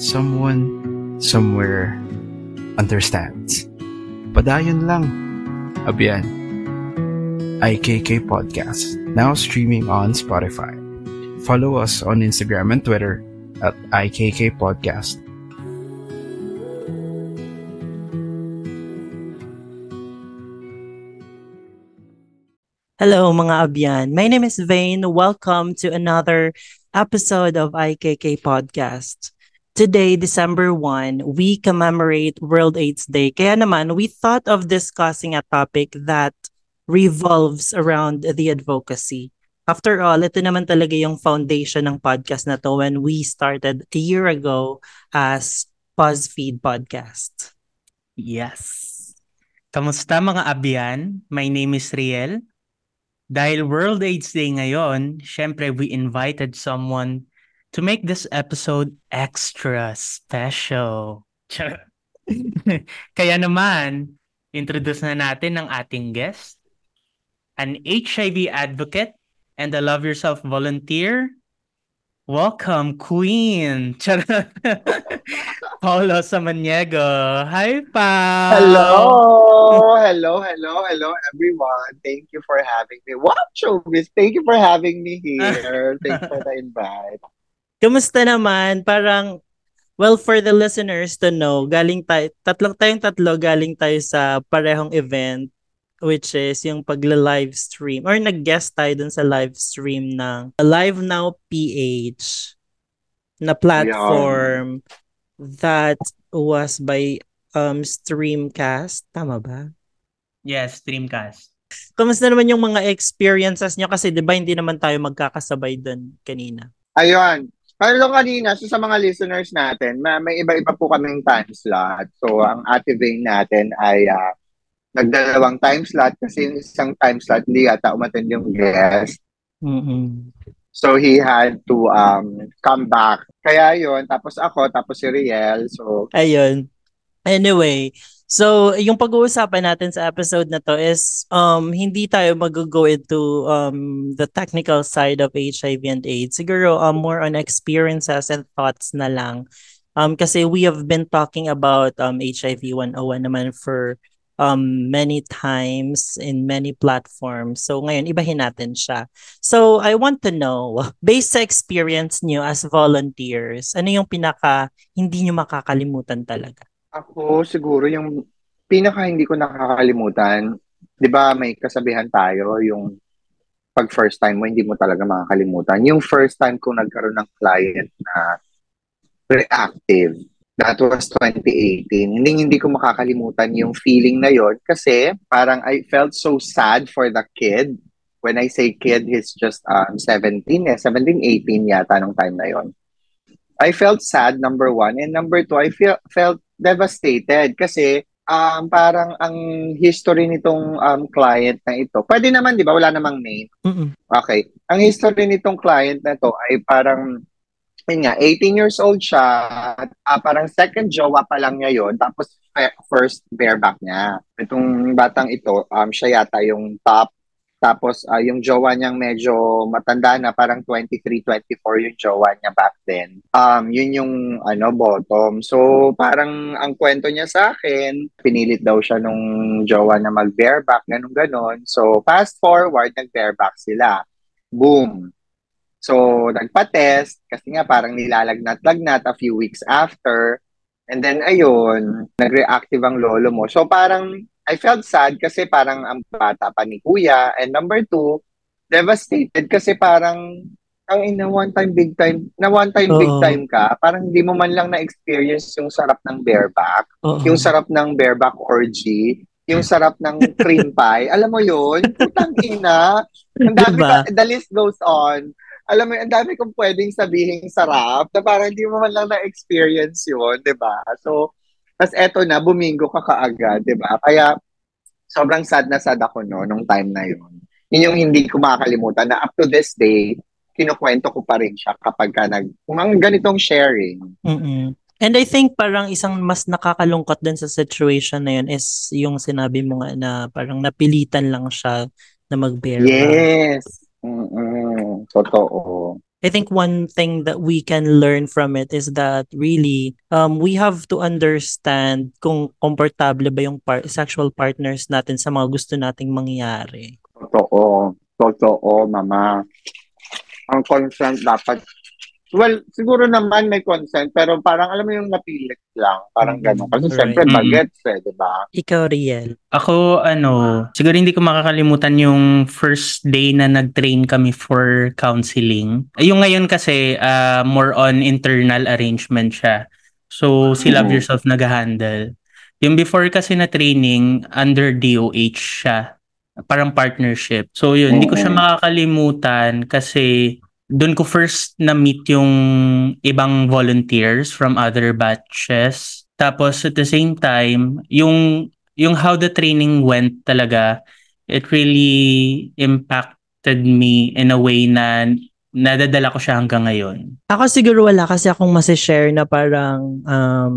Someone, somewhere, understands. Padayon lang. Abiyan. IKK Podcast, now streaming on Spotify. Follow us on Instagram and Twitter at IKK Podcast. Hello mga abyan. My name is Vane. Welcome to another episode of IKK Podcast. Today, December 1, we commemorate World AIDS Day. Kaya naman, we thought of discussing a topic that revolves around the advocacy. After all, ito naman talaga yung foundation ng podcast na to when we started a year ago as BuzzFeed Podcast. Yes. Kamusta mga abyan? My name is Riel. Dahil World AIDS Day ngayon, syempre we invited someone to make this episode extra special. Kaya naman, introduce na natin ang ating guest, an HIV advocate and a Love Yourself volunteer. Welcome, Queen! Paulo Samaniego. Hi, pa. Hello! Hello, hello, hello, everyone. Thank you for having me. What, Showbiz? Thank you for having me here. Thanks for the invite. Kamusta naman? Parang, well, for the listeners to know, galing tayo, tatlong tayong tatlo, galing tayo sa parehong event which is yung pagla-live stream or nag-guest tayo dun sa live stream ng Live Now PH na platform yeah. that was by um Streamcast. Tama ba? Yes, Streamcast. Kamusta naman yung mga experiences nyo? Kasi di ba hindi naman tayo magkakasabay dun kanina? Ayun. Pero kanina, so sa mga listeners natin, may, may iba-iba po kaming time slot. So, ang activate natin ay uh, nagdalawang time slot kasi yung isang time slot hindi yata umattend yung guest. Mm-hmm. So he had to um come back. Kaya yon tapos ako, tapos si Riel. So Ayun. Anyway, so yung pag-uusapan natin sa episode na to is um hindi tayo mag-go into um the technical side of HIV and AIDS. Siguro um, more on experiences and thoughts na lang. Um kasi we have been talking about um HIV 101 naman for um, many times in many platforms. So ngayon, ibahin natin siya. So I want to know, based sa experience niyo as volunteers, ano yung pinaka hindi niyo makakalimutan talaga? Ako siguro yung pinaka hindi ko nakakalimutan, 'di ba may kasabihan tayo yung pag first time mo hindi mo talaga makakalimutan. Yung first time ko nagkaroon ng client na reactive That was 2018. Hindi hindi ko makakalimutan yung feeling na yon kasi parang I felt so sad for the kid. When I say kid, he's just um, 17, eh, 17, 18 yata nung time na yon. I felt sad, number one. And number two, I feel, felt devastated kasi um, parang ang history nitong um, client na ito, pwede naman, di ba? Wala namang name. Mm-mm. Okay. Ang history nitong client na to ay parang yun nga, 18 years old siya, uh, parang second jowa pa lang niya yon tapos first bareback niya. Itong batang ito, um, siya yata yung top. Tapos uh, yung jowa niyang medyo matanda na, parang 23, 24 yung jowa niya back then. Um, yun yung ano, bottom. So parang ang kwento niya sa akin, pinilit daw siya nung jowa na mag-bareback, ganun-ganon. So fast forward, nag-bareback sila. Boom So, nagpa-test kasi nga parang nilalagnat-lagnat a few weeks after. And then, ayun, nag-reactive ang lolo mo. So, parang I felt sad kasi parang ang bata pa ni kuya. And number two, devastated kasi parang ang ina one time big time na one time uh big time ka parang hindi mo man lang na-experience yung sarap ng bareback uh yung sarap ng bareback orgy yung sarap ng cream pie alam mo yun putang ina ang dami diba? the list goes on alam mo, ang dami kong pwedeng sabihin sarap na parang hindi mo man lang na-experience yun, di ba? So, tas eto na, bumingo ka kaagad, di ba? Kaya, sobrang sad na sad ako no, nung time na yun. Yun yung hindi ko makakalimutan na up to this day, kinukwento ko pa rin siya kapag ka nag, kung ang ganitong sharing. Mm-mm. And I think parang isang mas nakakalungkot din sa situation na yun is yung sinabi mo nga na parang napilitan lang siya na mag-bear. Yes! Mm-mm. Totoo. I think one thing that we can learn from it is that really um we have to understand kung komportable ba yung par- sexual partners natin sa mga gusto nating mangyari. Totoo. Totoo, mama. Ang consent dapat Well, siguro naman may consent, pero parang alam mo yung napilit lang. Parang Mm, gano'n. Kasi right. syempre, Mm. bagets eh, di ba? Ikaw, Riel. Ako, ano, siguro hindi ko makakalimutan yung first day na nag-train kami for counseling. Yung ngayon kasi, ah, more on internal arrangement siya. So, si Love Mhm. Yourself nag-handle. Yung before kasi na training, under DOH siya. Parang partnership. So, yun, hindi ko siya makakalimutan kasi doon ko first na-meet yung ibang volunteers from other batches. Tapos at the same time, yung yung how the training went talaga, it really impacted me in a way na nadadala ko siya hanggang ngayon. Ako siguro wala kasi akong masishare na parang um,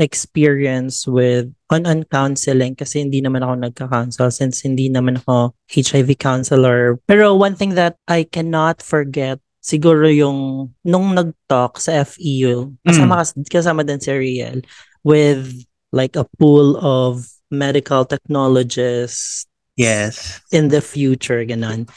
experience with on on counseling kasi hindi naman ako nagka-counsel since hindi naman ako HIV counselor. Pero one thing that I cannot forget siguro yung nung nag-talk sa FEU kasama kas- kasama din si Riel with like a pool of medical technologists Yes. in the future ganun.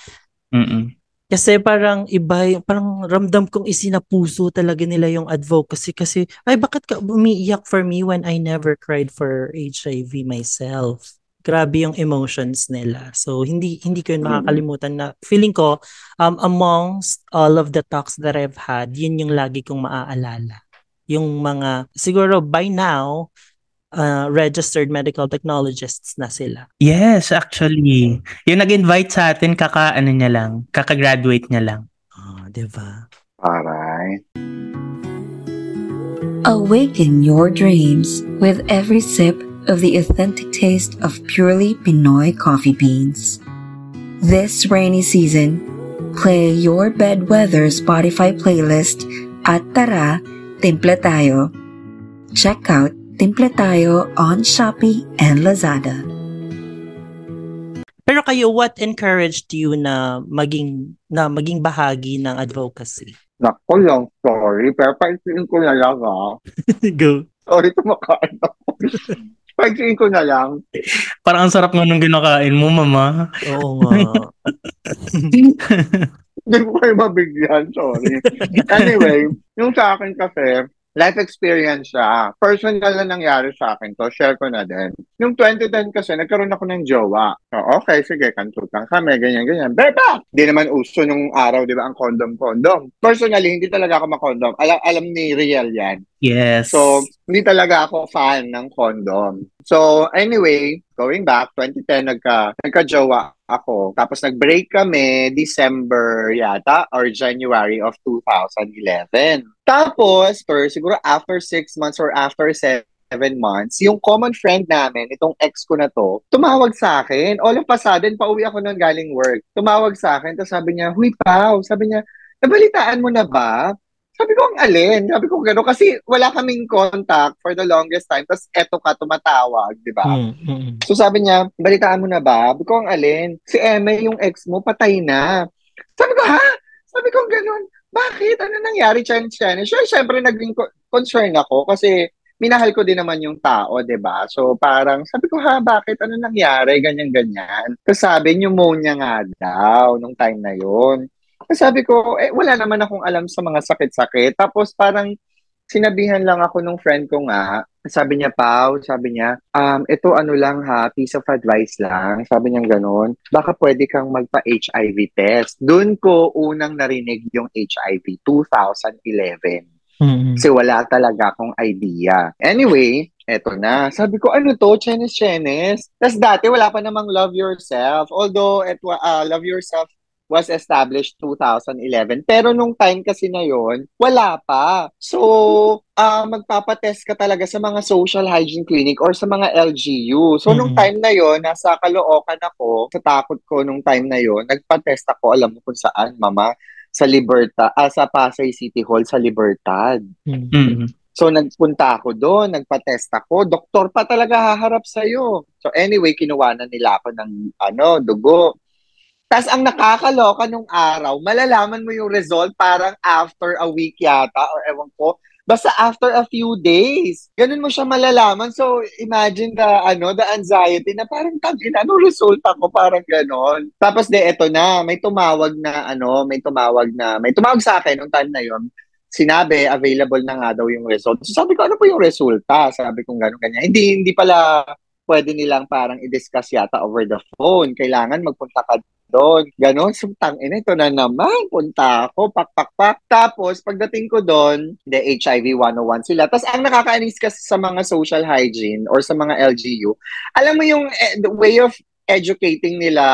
Mm-mm. Kasi parang iba, parang ramdam kong isinapuso talaga nila yung advocacy kasi, ay bakit ka umiiyak for me when I never cried for HIV myself? Grabe yung emotions nila. So, hindi hindi ko yun Mm. makakalimutan na feeling ko, um, amongst all of the talks that I've had, yun yung lagi kong maaalala. Yung mga, siguro by now, uh, registered medical technologists na sila. Yes, actually. Yung nag-invite sa atin, kaka, ano niya lang, kaka-graduate niya lang. Oh, di ba? Aray. Awaken your dreams with every sip of the authentic taste of purely Pinoy coffee beans. This rainy season, play your bedweather Spotify playlist at Tara, Timple Tayo. Check out Timple Tayo on Shopee and Lazada. Pero kayo, what encouraged you na maging na maging bahagi ng advocacy? Naku, long story. Pero paisiin ko na lang ah. Go. Sorry, kumakain ako. Paisiin ko na lang. Parang ang sarap nga nung ginakain mo, mama. Oo nga. Hindi ko kayo mabigyan, sorry. anyway, yung sa akin kasi, life experience siya. Personal na nangyari sa akin to. Share ko na din. Yung 2010 kasi, nagkaroon ako ng jowa. So, okay, sige, kantutan kami, ganyan-ganyan. Beba! Di naman uso nung araw, di ba, ang condom-condom. Personally, hindi talaga ako makondom. Alam, alam ni Riel yan. Yes. So, hindi talaga ako fan ng condom. So, anyway, going back, 2010, nagka, nagka-jowa ako. Tapos nag-break kami December yata or January of 2011. Tapos, for siguro after six months or after seven months, yung common friend namin, itong ex ko na to, tumawag sa akin. All of a sudden, pauwi ako nun galing work. Tumawag sa akin, tapos sabi niya, Huy, Pao, sabi niya, nabalitaan mo na ba? Sabi ko, ang alin? Sabi ko, gano'n. Kasi wala kaming contact for the longest time. Tapos eto ka, tumatawag, di ba? Mm, mm. So sabi niya, balitaan mo na ba? Sabi ko, ang alin? Si Eme, yung ex mo, patay na. Sabi ko, ha? Sabi ko, gano'n. Bakit? Ano nangyari, Chen Chen? Sure, syempre, naging co- concern ako kasi minahal ko din naman yung tao, ba? So parang, sabi ko, ha, bakit? Ano nangyari? Ganyan-ganyan. Tapos sabi, pneumonia nga daw nung time na yon. Tapos sabi ko, eh, wala naman akong alam sa mga sakit-sakit. Tapos parang, sinabihan lang ako nung friend ko nga, sabi niya, Pao, sabi niya, um, ito ano lang ha, piece of advice lang. Sabi niya ganun, baka pwede kang magpa-HIV test. Doon ko unang narinig yung HIV, 2011. Mm, Kasi wala talaga akong idea. Anyway, eto na. Sabi ko, ano to? Chenes, chenes. Tapos dati, wala pa namang love yourself. Although, et, uh, love yourself was established 2011. Pero nung time kasi na yon, wala pa. So, uh, magpapatest ka talaga sa mga social hygiene clinic or sa mga LGU. So, mm-hmm. nung time na yon, nasa Caloocan ako, sa takot ko nung time na yon, nagpa-test ako, alam mo kung saan, mama, sa Libertad, ah, sa Pasay City Hall, sa Libertad. Mm-hmm. So, nagpunta ako doon, nagpa-test ako. Doktor pa talaga haharap sa'yo. So, anyway, kinuha na nila ako ng ano, dugo. Tapos ang nakakaloka nung araw, malalaman mo yung result parang after a week yata or ewan ko. Basta after a few days. Ganun mo siya malalaman. So imagine the ano, the anxiety na parang tangin ano resulta ko parang ganon. Tapos de eto na, may tumawag na ano, may tumawag na, may tumawag sa akin nung time na yon sinabi available na nga daw yung result. So sabi ko, ano po yung resulta? Sabi ko gano'n, ganyan. Hindi, hindi pala pwede nilang parang i-discuss yata over the phone. Kailangan magpunta ka doon. Ganon, sumtang ina, ito na naman, punta ako, pak, pak, pak. Tapos, pagdating ko doon, the HIV 101 sila. Tapos, ang nakakainis kasi sa mga social hygiene or sa mga LGU, alam mo yung eh, the way of educating nila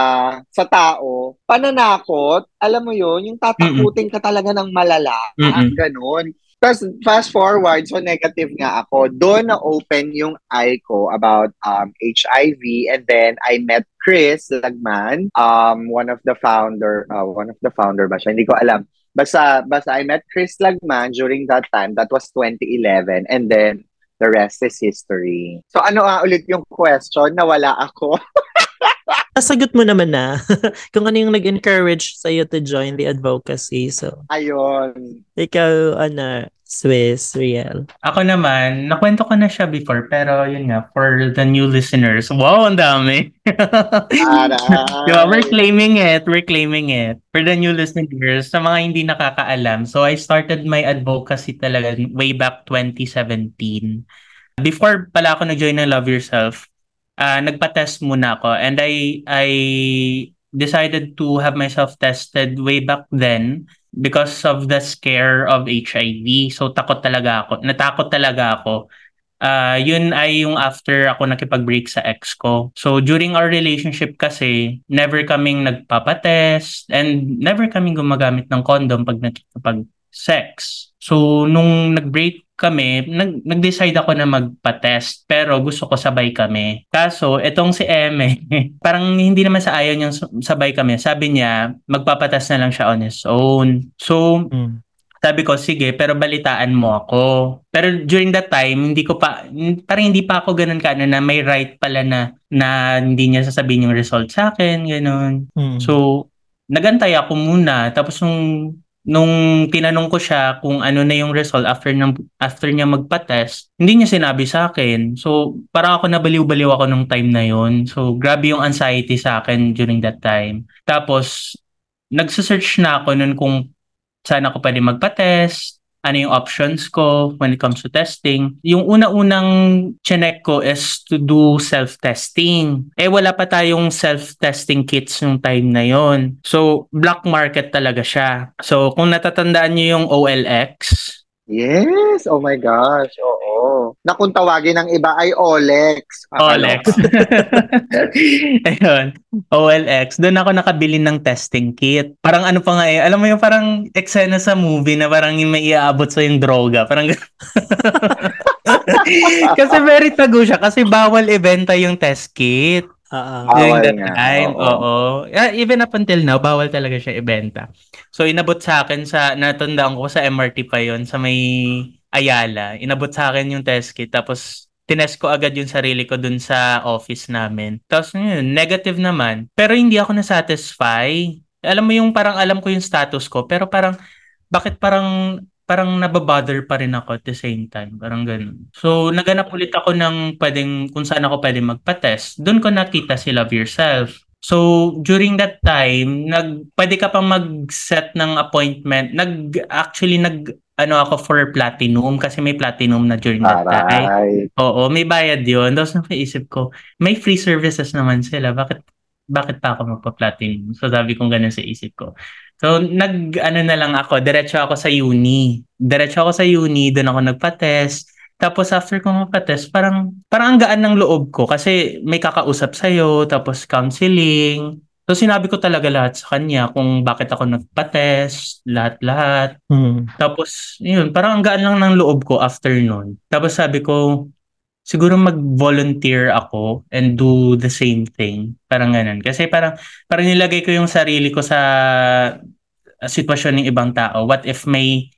sa tao, pananakot, alam mo yun, yung tatakutin ka talaga ng malala, mm ganon. Tapos fast forward, so negative nga ako. Doon na-open yung eye ko about um, HIV and then I met Chris Lagman, um, one of the founder, uh, one of the founder ba siya? Hindi ko alam. Basta, basta I met Chris Lagman during that time. That was 2011. And then the rest is history. So ano nga ulit yung question? Nawala ako. Nasagot mo naman na kung ano yung nag-encourage sa'yo to join the advocacy. So, ayun. Ikaw, ano, Swiss, real. Ako naman, nakwento ko na siya before, pero yun nga, for the new listeners, wow, ang dami. diba, we're claiming it, we're claiming it. For the new listeners, sa mga hindi nakakaalam, so I started my advocacy talaga way back 2017. Before pala ako nag-join ng Love Yourself, uh, nagpa-test muna ako and I I decided to have myself tested way back then because of the scare of HIV. So takot talaga ako. Natakot talaga ako. Uh, yun ay yung after ako nakipag-break sa ex ko. So during our relationship kasi, never kaming nagpapatest and never kaming gumagamit ng condom pag nakikipag-sex. So nung nag-break kami, nag, nag-decide ako na magpa-test pero gusto ko sabay kami. Kaso, etong si Eme, parang hindi naman sa ayaw niyang sabay kami. Sabi niya, magpapatest na lang siya on his own. So, mm. sabi ko, sige, pero balitaan mo ako. Pero during that time, hindi ko pa, parang hindi pa ako ganun ka na may right pala na, na hindi niya sasabihin yung result sa akin, ganun. Mm. So, nagantay ako muna. Tapos nung nung tinanong ko siya kung ano na yung result after ng after niya magpa-test, hindi niya sinabi sa akin. So, parang ako nabaliw-baliw ako nung time na yon. So, grabe yung anxiety sa akin during that time. Tapos, nagsa-search na ako nun kung saan ako pwede magpa-test, ano yung options ko when it comes to testing. Yung una-unang chinek ko is to do self-testing. Eh wala pa tayong self-testing kits yung time na yon. So black market talaga siya. So kung natatandaan niyo yung OLX, Yes! Oh my gosh, oo. Na kung tawagin ng iba ay OLEX. OLEX. Ayun. OLX. Doon ako nakabili ng testing kit. Parang ano pa nga eh. Alam mo yung parang eksena sa movie na parang may iaabot sa yung droga. Parang kasi very tago siya kasi bawal ibenta yung test kit. Uh, During that nga. time, oo. oo. Yeah, even up until now, bawal talaga siya ibenta. So, inabot sa akin sa, natandaan ko sa MRT pa yon sa may Ayala. Inabot sa akin yung test kit. Tapos, tinest ko agad yung sarili ko dun sa office namin. Tapos, yun, negative naman. Pero hindi ako na-satisfy. Alam mo yung parang alam ko yung status ko, pero parang, bakit parang parang nababother pa rin ako at the same time. Parang ganun. So, naganap ulit ako ng pwedeng, kung saan ako pwedeng magpa-test. Doon ko nakita si Love Yourself. So, during that time, nag, pwede ka pang mag-set ng appointment. Nag, actually, nag, ano ako for platinum kasi may platinum na during that time. Oo, may bayad yun. Tapos napaisip ko, may free services naman sila. Bakit bakit pa ako magpa-platinum? So sabi kong ganun sa isip ko. So nag ano na lang ako, diretso ako sa uni. Diretso ako sa uni, doon ako nagpa-test. Tapos after ko magpa-test, parang parang ang gaan ng loob ko kasi may kakausap sa iyo, tapos counseling, So sinabi ko talaga lahat sa kanya kung bakit ako nagpa-test, lahat-lahat. Hmm. Tapos, yun, parang ang gaan lang ng loob ko after nun. Tapos sabi ko, siguro mag-volunteer ako and do the same thing. Parang ganun. Kasi parang, parang nilagay ko yung sarili ko sa sitwasyon ng ibang tao. What if may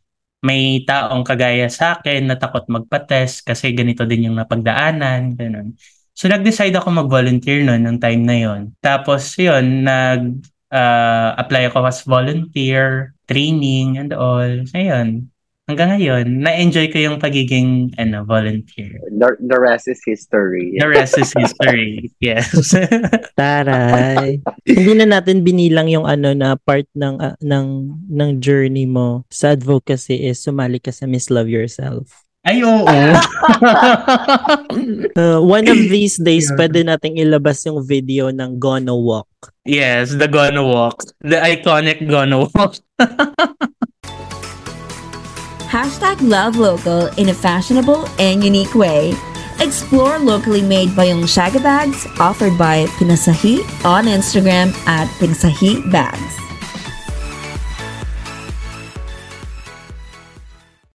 may taong kagaya sa akin na takot magpa-test kasi ganito din yung napagdaanan, ganun. So nag-decide ako mag-volunteer noon ng time na yon. Tapos yun, nag uh, apply ako as volunteer, training and all. Ayun. Hanggang ngayon, na-enjoy ko yung pagiging ano, volunteer. The, the rest is history. The rest is history. yes. Taray. Hindi na natin binilang yung ano na part ng uh, ng ng journey mo sa advocacy is sumali ka sa Miss Love Yourself. Ay, oo. uh, one of these days, yeah. pwede nating ilabas yung video ng Gonna Walk. Yes, the Gonna Walk. The iconic Gonna Walk. Hashtag love local in a fashionable and unique way. Explore locally made Bayong Shaga bags offered by Pinasahi on Instagram at Pinasahi Bags.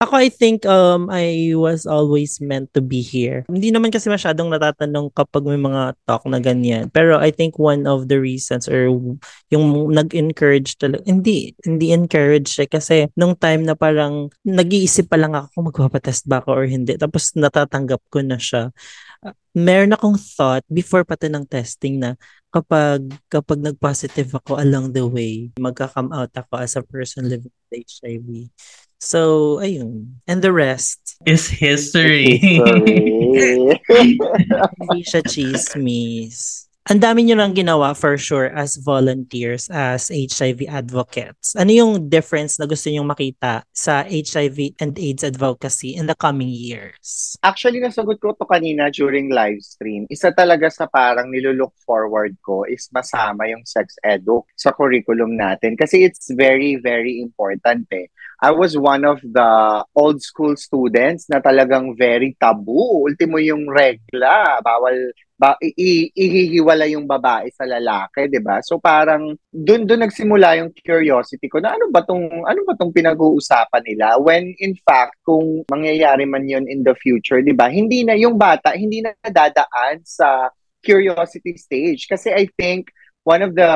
Ako, I think um, I was always meant to be here. Hindi naman kasi masyadong natatanong kapag may mga talk na ganyan. Pero I think one of the reasons or yung nag-encourage talaga, hindi, hindi encourage siya kasi nung time na parang nag-iisip pa lang ako kung magpapatest ba ako or hindi. Tapos natatanggap ko na siya. Uh, meron akong thought before pati ng testing na kapag kapag nag-positive ako along the way, magka-come out ako as a person living with HIV So, ayun. And the rest is history. History. Hindi siya chismis. Ang dami nyo lang ginawa for sure as volunteers, as HIV advocates. Ano yung difference na gusto nyo makita sa HIV and AIDS advocacy in the coming years? Actually, nasagot ko to kanina during live stream. Isa talaga sa parang nilulook forward ko is masama yung sex edu sa curriculum natin. Kasi it's very, very important eh. I was one of the old school students na talagang very taboo. Ultimo yung regla, bawal ba, ihihiwala yung babae sa lalaki, 'di ba? So parang doon doon nagsimula yung curiosity ko na ano ba tong ano ba tong pinag-uusapan nila when in fact kung mangyayari man yun in the future, 'di ba? Hindi na yung bata hindi na dadaan sa curiosity stage kasi I think one of the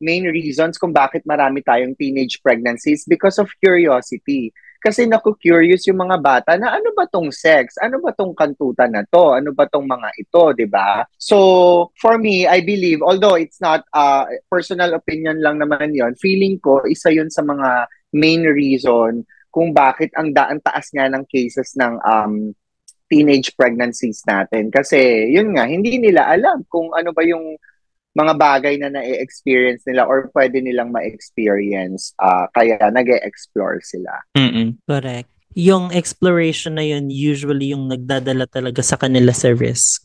main reasons kung bakit marami tayong teenage pregnancies because of curiosity. Kasi naku-curious yung mga bata na ano ba tong sex? Ano ba tong kantutan na to? Ano ba tong mga ito, 'di ba? So, for me, I believe although it's not uh, personal opinion lang naman 'yon, feeling ko isa 'yun sa mga main reason kung bakit ang daan taas nga ng cases ng um, teenage pregnancies natin. Kasi, yun nga, hindi nila alam kung ano ba yung mga bagay na na-experience nila or pwede nilang ma-experience uh, kaya nag-explore sila. Mm-mm. Correct. Yung exploration na yun usually yung nagdadala talaga sa kanila sa risk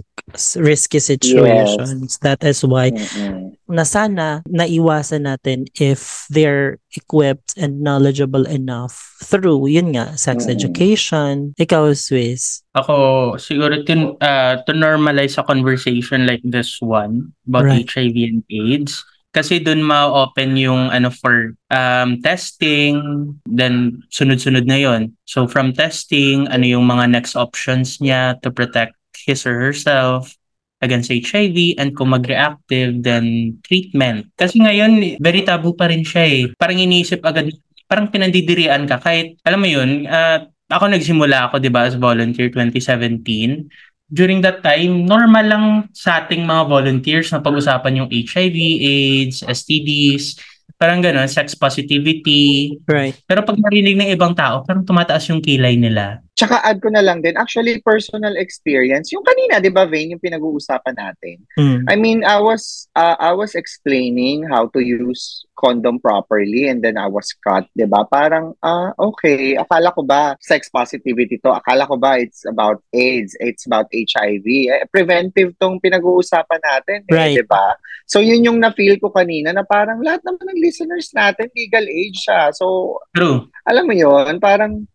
risky situations. Yes. That is why Mm-mm. na sana naiwasan natin if they're equipped and knowledgeable enough through yun nga sex Mm-mm. education. Ikaw Swiss. Ako siguro to, uh, to normalize a conversation like this one about right. HIV and AIDS kasi doon ma-open yung ano for um, testing, then sunod-sunod na yon. So from testing, ano yung mga next options niya to protect his or herself against HIV and kung mag-reactive, then treatment. Kasi ngayon, very taboo pa rin siya eh. Parang iniisip agad, parang pinandidirian ka. Kahit, alam mo yun, uh, ako nagsimula ako, di ba, as volunteer 2017 during that time, normal lang sa ating mga volunteers na pag-usapan yung HIV, AIDS, STDs, parang gano'n, sex positivity. Right. Pero pag marinig ng ibang tao, parang tumataas yung kilay nila. Tsaka add ko na lang din, actually personal experience, yung kanina, 'di ba, Vane, yung pinag-uusapan natin. Mm. I mean, I was uh, I was explaining how to use condom properly and then I was cut, 'di ba? Parang ah uh, okay, akala ko ba sex positivity to? Akala ko ba it's about AIDS, it's about HIV. Eh, preventive tong pinag-uusapan natin, eh, right. 'di ba? So yun yung na-feel ko kanina na parang lahat naman ng listeners natin legal age siya. So True. Alam mo yun, parang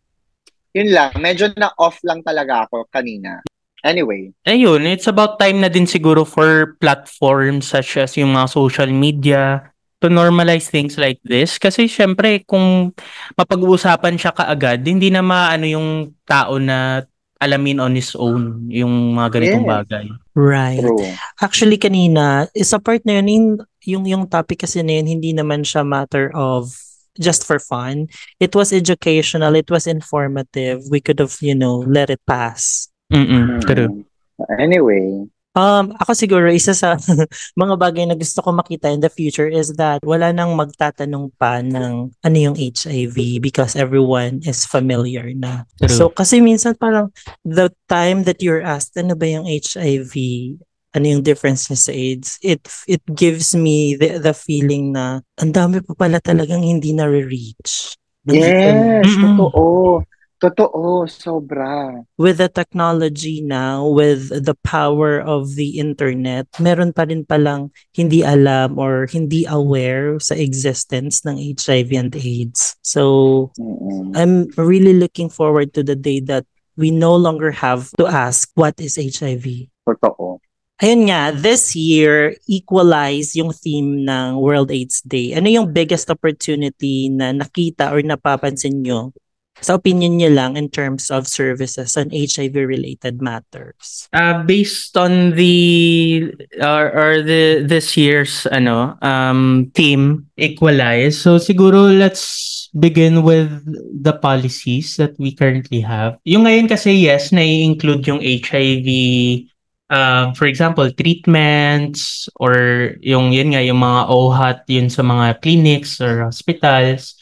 yun lang, medyo na off lang talaga ako kanina. Anyway. Ayun, it's about time na din siguro for platforms such as yung mga social media to normalize things like this. Kasi syempre, kung mapag-uusapan siya kaagad, hindi na maano yung tao na alamin on his own yung mga ganitong Yes. bagay. Right. True. Actually, kanina, sa part na yun, yung, yung, yung topic kasi na yun, hindi naman siya matter of just for fun. It was educational. It was informative. We could have, you know, let it pass. Mm-mm, true. Mm. Anyway. Um, ako siguro, isa sa mga bagay na gusto ko makita in the future is that wala nang magtatanong pa ng ano yung HIV because everyone is familiar na. True. So, kasi minsan parang the time that you're asked, ano ba yung HIV, ano yung difference niya sa AIDS, it it gives me the, the feeling na ang dami pa pala talagang hindi na-reach. Yes, Mm-mm. totoo. Totoo, sobra. with the technology now, with the power of the internet, meron pa rin palang hindi alam or hindi aware sa existence ng HIV and AIDS. So, Mm-mm. I'm really looking forward to the day that we no longer have to ask what is HIV. Totoo. Ayun nga, this year, equalize yung theme ng World AIDS Day. Ano yung biggest opportunity na nakita or napapansin nyo sa opinion niyo lang in terms of services on HIV-related matters? Uh, based on the or, or the this year's ano um theme equalize so siguro let's begin with the policies that we currently have yung ngayon kasi yes na-include yung HIV um, for example treatments or yung yun nga yung mga OHAT yun sa mga clinics or hospitals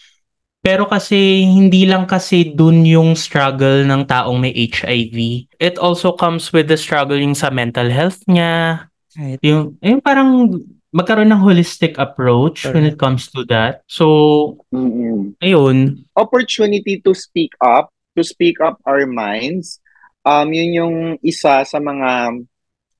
pero kasi hindi lang kasi dun yung struggle ng taong may HIV. It also comes with the struggle yung sa mental health niya. Right. Yung, yung parang magkaroon ng holistic approach when it comes to that. So, Mm-mm. ayun. Opportunity to speak up, to speak up our minds. Um, yun yung isa sa mga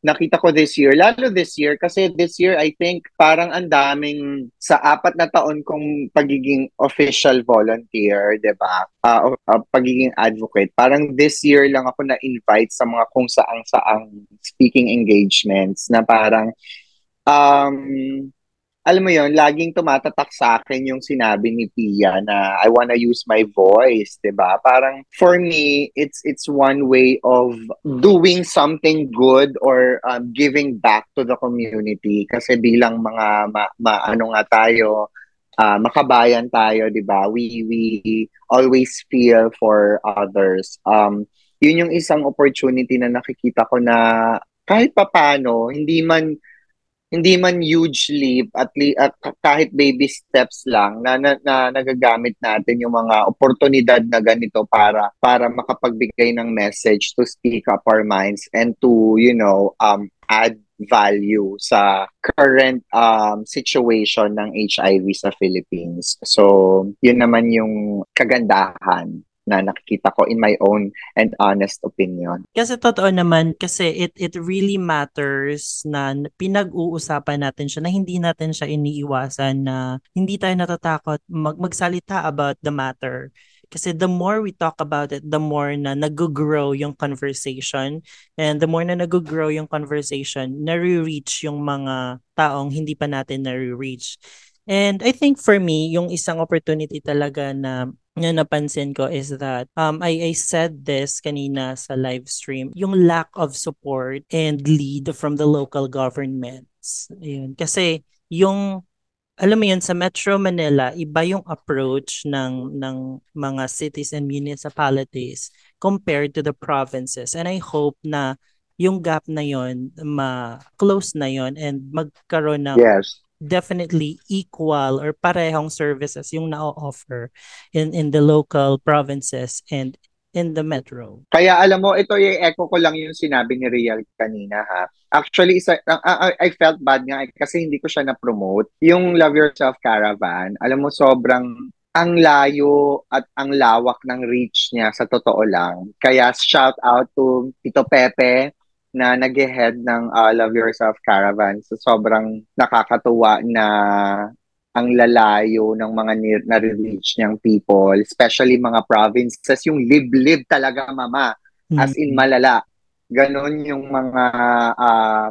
nakita ko this year, lalo this year, kasi this year, I think, parang ang daming, sa apat na taon kong pagiging official volunteer, di ba? O- ah, pagiging advocate, parang this year lang ako na-invite sa mga kung saang-saang speaking engagements na parang, um, alam mo yon laging tumatatak sa akin yung sinabi ni Pia na I wanna use my voice, 'di ba? Parang for me, it's it's one way of doing something good or um, giving back to the community kasi bilang mga ma, ma- ano nga tayo, ah, makabayan tayo, 'di ba? We we always feel for others. Um yun yung isang opportunity na nakikita ko na kahit papano, hindi man hindi man huge leap at li- at kahit baby steps lang na, na, na nagagamit natin yung mga oportunidad na ganito para para makapagbigay ng message to speak up our minds and to you know um add value sa current um situation ng HIV sa Philippines. So, yun naman yung kagandahan na nakikita ko in my own and honest opinion. Kasi totoo naman, kasi it, it really matters na pinag-uusapan natin siya, na hindi natin siya iniiwasan, na hindi tayo natatakot mag, magsalita about the matter. Kasi the more we talk about it, the more na nag-grow yung conversation. And the more na nag-grow yung conversation, nare-reach yung mga taong hindi pa natin nare-reach. And I think for me, yung isang opportunity talaga na na napansin ko is that um I, I said this kanina sa live stream, yung lack of support and lead from the local governments. Ayun. Kasi yung alam mo yun, sa Metro Manila, iba yung approach ng, ng mga cities and municipalities compared to the provinces. And I hope na yung gap na yon ma-close na yon and magkaroon ng Yes. Definitely equal or parehong services yung na-offer in in the local provinces and in the metro. Kaya alam mo, ito yung echo ko lang yung sinabi ni Real kanina ha. Actually, isa, uh, I felt bad nga eh, kasi hindi ko siya na-promote. Yung Love Yourself Caravan, alam mo sobrang ang layo at ang lawak ng reach niya sa totoo lang. Kaya shout out to Tito Pepe na nag-head ng uh, Love Yourself Caravan. So sobrang nakakatuwa na ang lalayo ng mga ni- na-reach niyang people, especially mga provinces, yung live-live talaga, mama, as in malala. Ganon yung mga uh,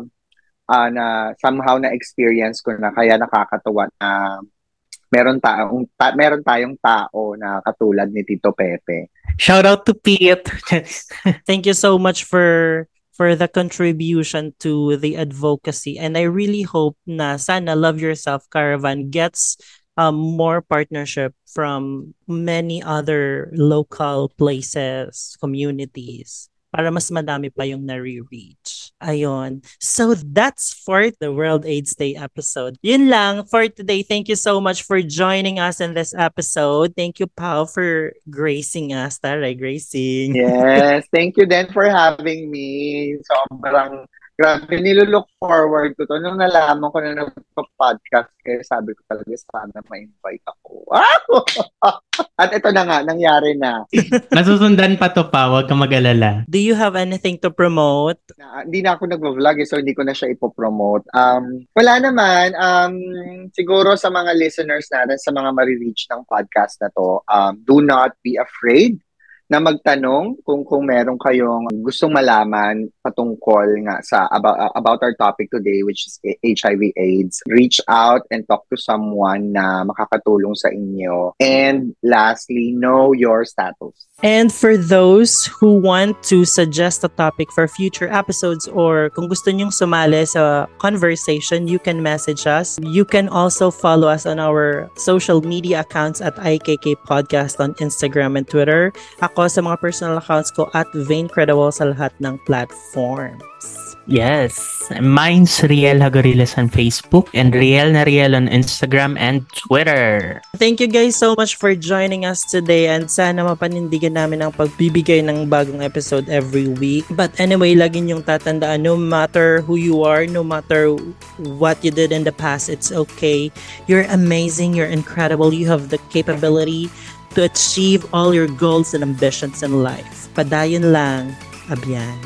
uh, na somehow na experience ko na kaya nakakatuwa na meron taong ta, meron tayong tao na katulad ni Tito Pepe. Shout out to Pete. Thank you so much for for the contribution to the advocacy. And I really hope na sana Love Yourself Caravan gets um, more partnership from many other local places, communities para mas madami pa yung nare-reach. Ayon. So that's for the World AIDS Day episode. Yun lang for today. Thank you so much for joining us in this episode. Thank you, Pao, for gracing us. Tara, gracing. Yes. Thank you then for having me. Sobrang Grabe, nilook forward ko to. Nung nalaman ko na nagpa-podcast kayo, sabi ko talaga sana ma-invite ako. At ito na nga, nangyari na. Nasusundan pa to pa, huwag kang mag-alala. Do you have anything to promote? Na, hindi na ako nag-vlog eh, so hindi ko na siya ipopromote. Um, wala naman. Um, siguro sa mga listeners natin, sa mga marireach ng podcast na to, um, do not be afraid na magtanong kung kung meron kayong gustong malaman patungkol nga sa about, about our topic today which is HIV AIDS. Reach out and talk to someone na makakatulong sa inyo. And lastly know your status. And for those who want to suggest a topic for future episodes or kung gusto nyong sumali sa conversation you can message us. You can also follow us on our social media accounts at IKK Podcast on Instagram and Twitter. Ako sa mga personal accounts ko at Vain Credible sa lahat ng platforms. Yes. Mine's Riel Hagorilas on Facebook and Riel na Riel on Instagram and Twitter. Thank you guys so much for joining us today and sana mapanindigan namin ang pagbibigay ng bagong episode every week. But anyway, lagi niyong tatandaan, no matter who you are, no matter what you did in the past, it's okay. You're amazing, you're incredible, you have the capability to achieve all your goals and ambitions in life. Padayon lang, abyan.